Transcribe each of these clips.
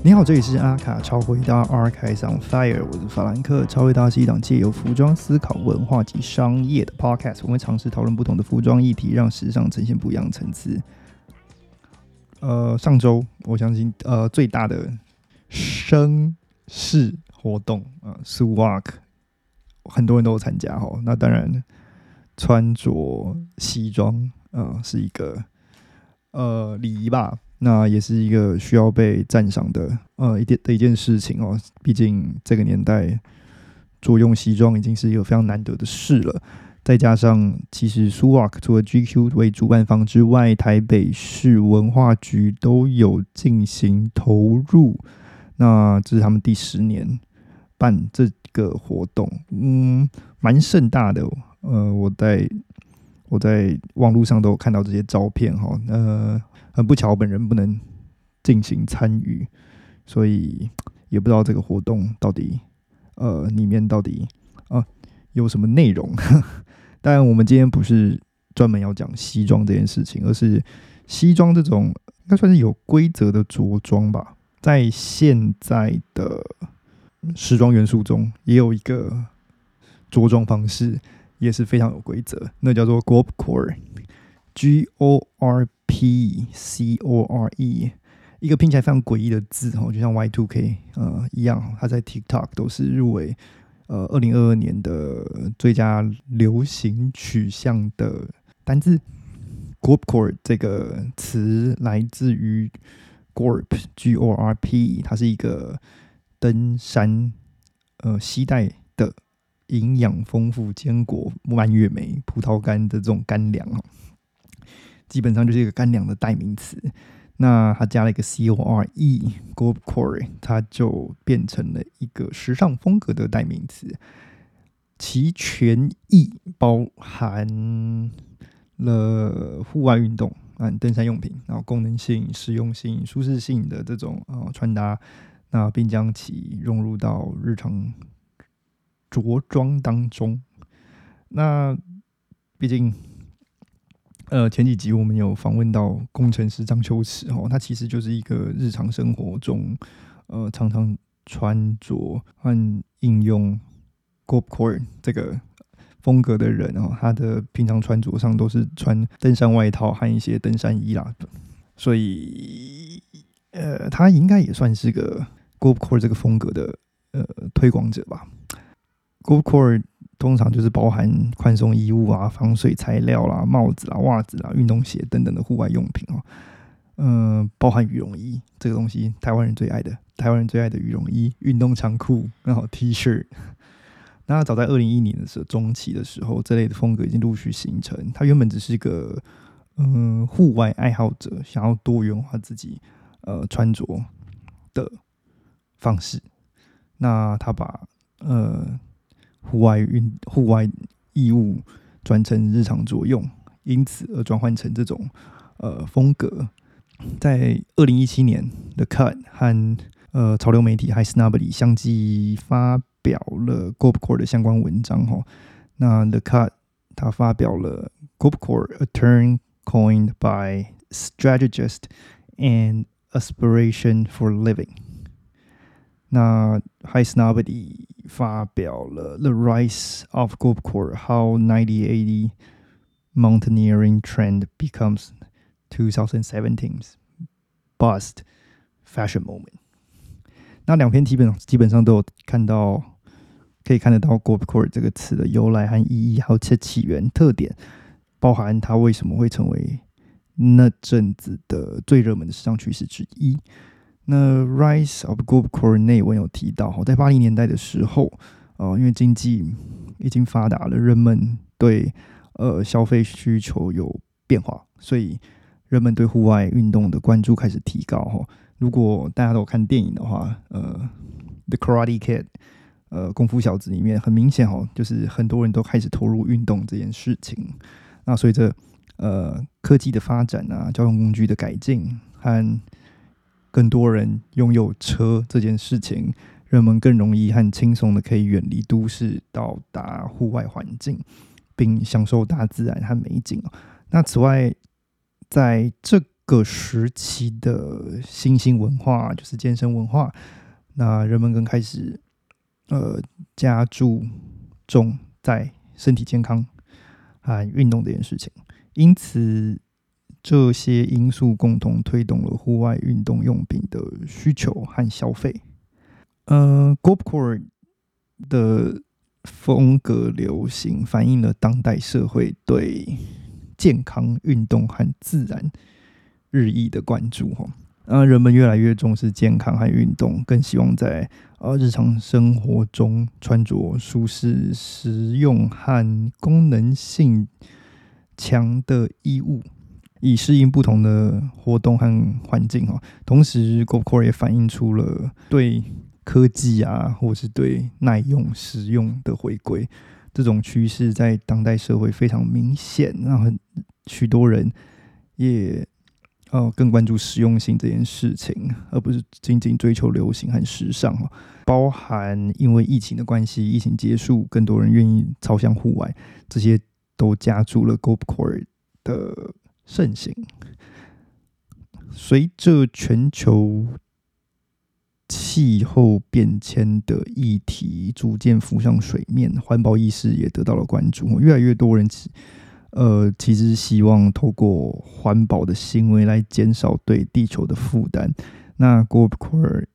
你好，这里是阿卡超回答，Arts on Fire，我是法兰克。超回答是一档借由服装思考文化及商业的 podcast，我们会尝试讨论不同的服装议题，让时尚呈现不一样的层次。呃，上周我相信呃最大的声势活动呃 s u w a k 很多人都有参加哈。那当然穿着西装呃是一个呃礼仪吧。那也是一个需要被赞赏的呃一件的一件事情哦，毕竟这个年代着用西装已经是一个非常难得的事了。再加上，其实苏瓦克除了 GQ 为主办方之外，台北市文化局都有进行投入。那这是他们第十年办这个活动，嗯，蛮盛大的。呃，我在我在网络上都看到这些照片哈，呃。很不巧，本人不能进行参与，所以也不知道这个活动到底呃里面到底啊有什么内容。当然，我们今天不是专门要讲西装这件事情，而是西装这种应该算是有规则的着装吧。在现在的时装元素中，也有一个着装方式也是非常有规则，那叫做 Gorp Core，G O R。P C O R E，一个拼起来非常诡异的字哦，就像 Y Two K 呃一样，它在 TikTok 都是入围呃二零二二年的最佳流行取向的单字。Gorpcore 这个词来自于 Gorp G O R P，它是一个登山呃携带的营养丰富坚果蔓越莓葡萄干的这种干粮哦。基本上就是一个干粮的代名词，那它加了一个 C O R E g o r c o r e 它就变成了一个时尚风格的代名词。其全意包含了户外运动啊、登山用品，然后功能性、实用性、舒适性的这种啊穿搭，那并将其融入到日常着装当中。那毕竟。呃，前几集我们有访问到工程师张秋池哦，他其实就是一个日常生活中，呃，常常穿着和应用 Gorp Core 这个风格的人哦，他的平常穿着上都是穿登山外套和一些登山衣啦，所以呃，他应该也算是个 Gorp Core 这个风格的呃推广者吧，Gorp Core。通常就是包含宽松衣物啊、防水材料啦、帽子啊、袜子啊、运动鞋等等的户外用品哦。嗯，包含羽绒衣这个东西，台湾人最爱的，台湾人最爱的羽绒衣、运动长裤，然后 T 恤。那早在二零一年的时候中期的时候，这类的风格已经陆续形成。它原本只是一个嗯户外爱好者想要多元化自己呃穿着的方式。那他把呃。户外运户外衣物转成日常作用，因此而转换成这种呃风格。在二零一七年的 Cut 和呃潮流媒体 High Snobby 相继发表了 Gorpcore 的相关文章哈。那 The Cut 他发表了 Gorpcore a term coined by strategist and aspiration for living。那 High Snobby 发表了《The Rise of Gorpcore: How 1980 Mountaineering Trend Becomes 2017's Bust Fashion Moment》。那两篇基本基本上都有看到，可以看得到 Gorpcore 这个词的由来和意义，还有其起源、特点，包含它为什么会成为那阵子的最热门的时尚趋势之一。那 Rise of Gorpcore 内文有提到，哈，在八零年代的时候，呃，因为经济已经发达了，人们对呃消费需求有变化，所以人们对户外运动的关注开始提高，哈。如果大家都有看电影的话，呃，《The Karate Kid》呃，功夫小子里面很明显，哈，就是很多人都开始投入运动这件事情。那随着呃科技的发展啊，交通工具的改进和更多人拥有车这件事情，人们更容易和轻松的可以远离都市，到达户外环境，并享受大自然和美景那此外，在这个时期的新兴文化，就是健身文化。那人们更开始呃加注重在身体健康和运动这件事情，因此这些因素共同推动了户外运动用品的需求和消费。呃 g o p c o r e 的风格流行，反映了当代社会对健康运动和自然日益的关注。哈，呃，人们越来越重视健康和运动，更希望在呃日常生活中穿着舒适、实用和功能性强的衣物，以适应不同的活动和环境。哈，同时 g o p c o r e 也反映出了对科技啊，或是对耐用、实用的回归，这种趋势在当代社会非常明显。让很许多人也呃更关注实用性这件事情，而不是仅仅追求流行和时尚。包含因为疫情的关系，疫情结束，更多人愿意朝向户外，这些都加注了 g o p c o r e 的盛行。随着全球。气候变迁的议题逐渐浮上水面，环保意识也得到了关注。越来越多人，呃，其实希望透过环保的行为来减少对地球的负担。那 g o b c o r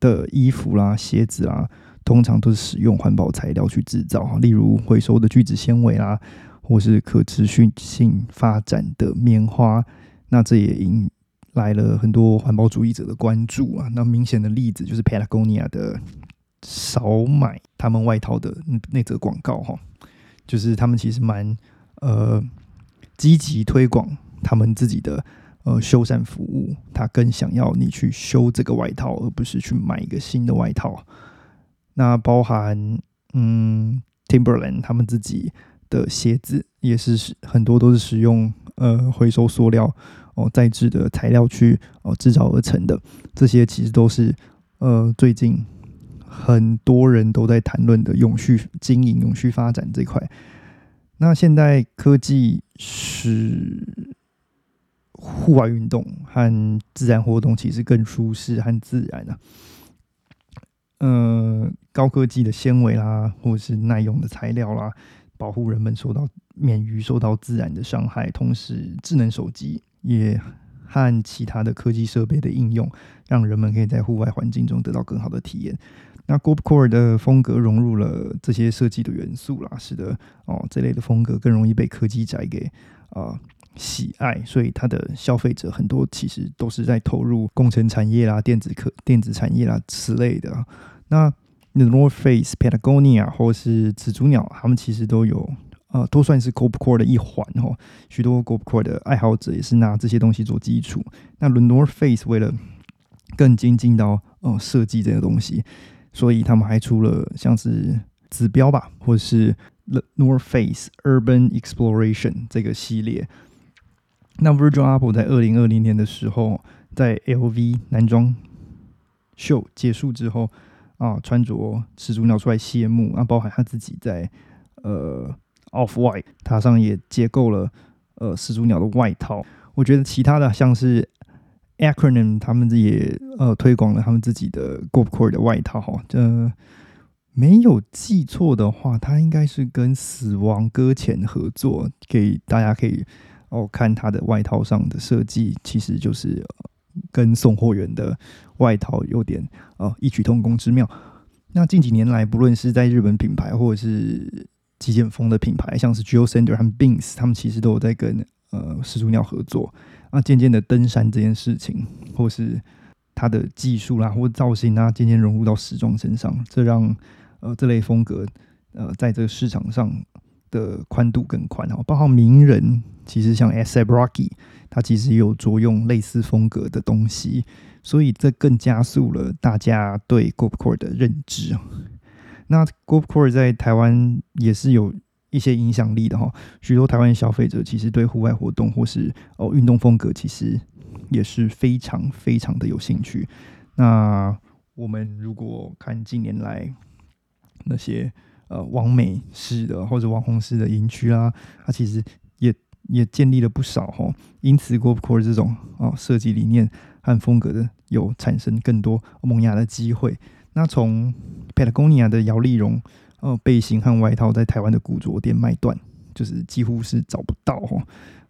的衣服啦、鞋子啦，通常都是使用环保材料去制造，例如回收的聚酯纤维啦，或是可持续性发展的棉花。那这也引来了很多环保主义者的关注啊，那明显的例子就是 Patagonia 的少买他们外套的那那则广告哈，就是他们其实蛮呃积极推广他们自己的呃修缮服务，他更想要你去修这个外套，而不是去买一个新的外套。那包含嗯 Timberland 他们自己的鞋子也是很多都是使用呃回收塑料。哦，再制的材料去哦制造而成的，这些其实都是呃最近很多人都在谈论的永续经营、永续发展这块。那现代科技使户外运动和自然活动其实更舒适和自然啊。呃，高科技的纤维啦，或者是耐用的材料啦，保护人们受到免于受到自然的伤害。同时，智能手机。也和其他的科技设备的应用，让人们可以在户外环境中得到更好的体验。那 g o p c o r e 的风格融入了这些设计的元素啦，使得哦这类的风格更容易被科技宅给啊喜爱。所以它的消费者很多其实都是在投入工程产业啦、电子科、电子产业啦之类的。那 The North Face、Patagonia 或是紫竹鸟，他们其实都有。呃，都算是 g o p Core 的一环哦。许多 g o p Core 的爱好者也是拿这些东西做基础。那 The North Face 为了更精进到呃设计这个东西，所以他们还出了像是指标吧，或者是 The North Face Urban Exploration 这个系列。那 Virgil Apple 在二零二零年的时候，在 LV 男装秀结束之后啊，穿着始祖鸟出来谢幕啊，包含他自己在呃。Off White，塔上也结构了呃始祖鸟的外套。我觉得其他的像是 Acronym，他们也呃推广了他们自己的 g o p Core 的外套哈。这没有记错的话，它应该是跟死亡搁浅合作，给大家可以哦看它的外套上的设计，其实就是跟送货员的外套有点呃异曲同工之妙。那近几年来，不论是在日本品牌或者是极简风的品牌，像是 Gio Sender 和 Beams，他们其实都有在跟呃始祖鸟合作。那渐渐的，登山这件事情，或是它的技术啦，或造型啊，渐渐融入到时装身上，这让呃这类风格呃在这个市场上的宽度更宽哦。包括名人，其实像 S.A. Rocky，他其实有着用类似风格的东西，所以这更加速了大家对 g o p c o r e 的认知。那 g o p Core 在台湾也是有一些影响力的哈，许多台湾消费者其实对户外活动或是哦运动风格其实也是非常非常的有兴趣。那我们如果看近年来那些呃网美式的或者网红式的营区啊，它其实也也建立了不少哈。因此 g o p Core 这种啊设计理念和风格的有产生更多萌芽的机会。那从 Patagonia 的摇粒绒呃背心和外套在台湾的古着店卖断，就是几乎是找不到哈。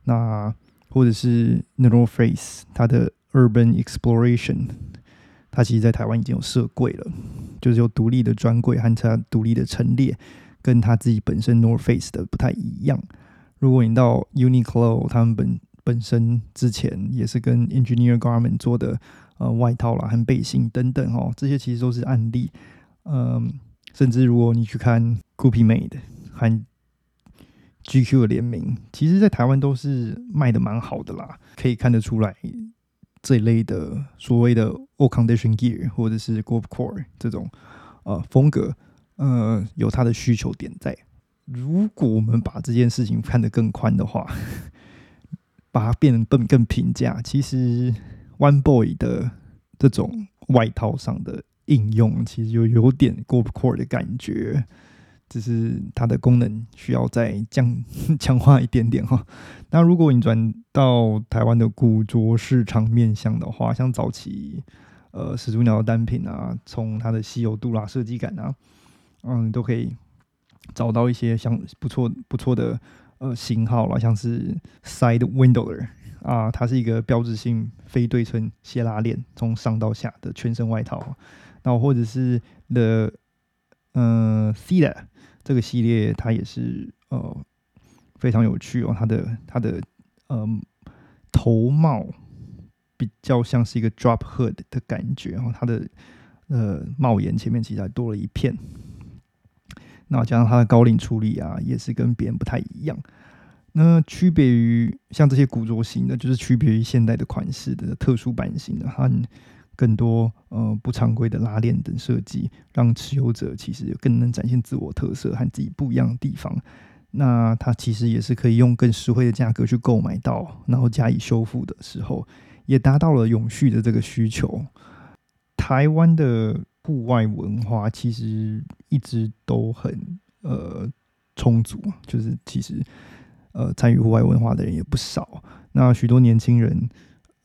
那或者是 North Face 它的 Urban Exploration。它其实，在台湾已经有设柜了，就是有独立的专柜和它独立的陈列，跟它自己本身 North Face 的不太一样。如果你到 Uniqlo，他们本本身之前也是跟 Engineer Garment 做的呃外套啦和背心等等哦，这些其实都是案例。嗯，甚至如果你去看 Gucci Made 和 GQ 的联名，其实在台湾都是卖的蛮好的啦，可以看得出来。这一类的所谓的 all condition gear 或者是 g o p core 这种呃风格，呃有它的需求点在。如果我们把这件事情看得更宽的话，把它变得更更平价，其实 one boy 的这种外套上的应用，其实就有点 g o p core 的感觉。只是它的功能需要再降 强化一点点哈。那如果你转到台湾的古着市场面向的话，像早期呃始祖鸟的单品啊，从它的稀有度啦、设计感啊，嗯，都可以找到一些像不错不错的呃型号了，像是 Side Windowler 啊，它是一个标志性非对称斜拉链，从上到下的全身外套。那或者是 The 嗯 c e a 这个系列它也是呃非常有趣哦，它的它的呃头帽比较像是一个 drop hood 的感觉，然后它的呃帽檐前面其实还多了一片，那加上它的高领处理啊，也是跟别人不太一样。那区别于像这些古着型的，就是区别于现代的款式的特殊版型的它。更多呃不常规的拉链等设计，让持有者其实更能展现自我特色和自己不一样的地方。那它其实也是可以用更实惠的价格去购买到，然后加以修复的时候，也达到了永续的这个需求。台湾的户外文化其实一直都很呃充足，就是其实呃参与户外文化的人也不少。那许多年轻人。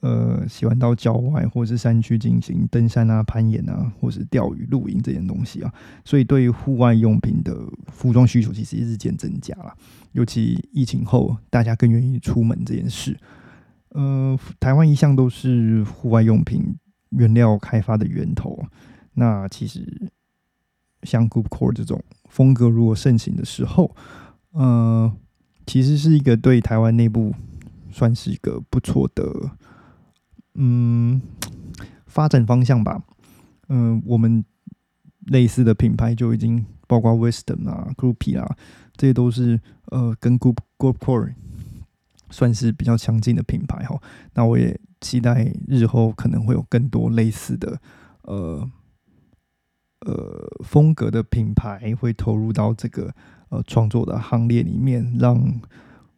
呃，喜欢到郊外或者是山区进行登山啊、攀岩啊，或是钓鱼、露营这件东西啊，所以对于户外用品的服装需求其实日渐增加了。尤其疫情后，大家更愿意出门这件事。呃，台湾一向都是户外用品原料开发的源头。那其实像 g o o p Core 这种风格如果盛行的时候，呃，其实是一个对台湾内部算是一个不错的。嗯，发展方向吧。嗯，我们类似的品牌就已经包括 Wisdom 啊、Groupie 啊，这些都是呃跟 Group Group Core 算是比较强劲的品牌哈。那我也期待日后可能会有更多类似的呃呃风格的品牌会投入到这个呃创作的行列里面，让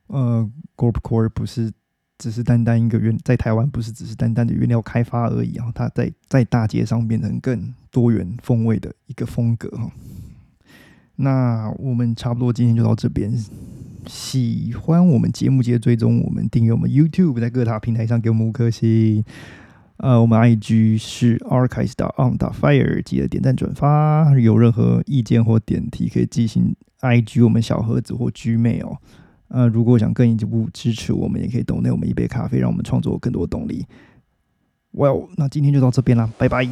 呃 Group Core 不是。只是单单一个原在台湾不是只是单单的原料开发而已啊，它在在大街上变成更多元风味的一个风格哈。那我们差不多今天就到这边，喜欢我们节目记得追踪我们订阅我们 YouTube，在各大平台上给我们五颗星。呃，我们 IG 是 archives on fire，记得点赞转发。有任何意见或点题，可以寄信 IG 我们小盒子或 Gmail。呃，如果想更进一步支持我们，也可以懂得我们一杯咖啡，让我们创作更多动力。Well，那今天就到这边啦，拜拜。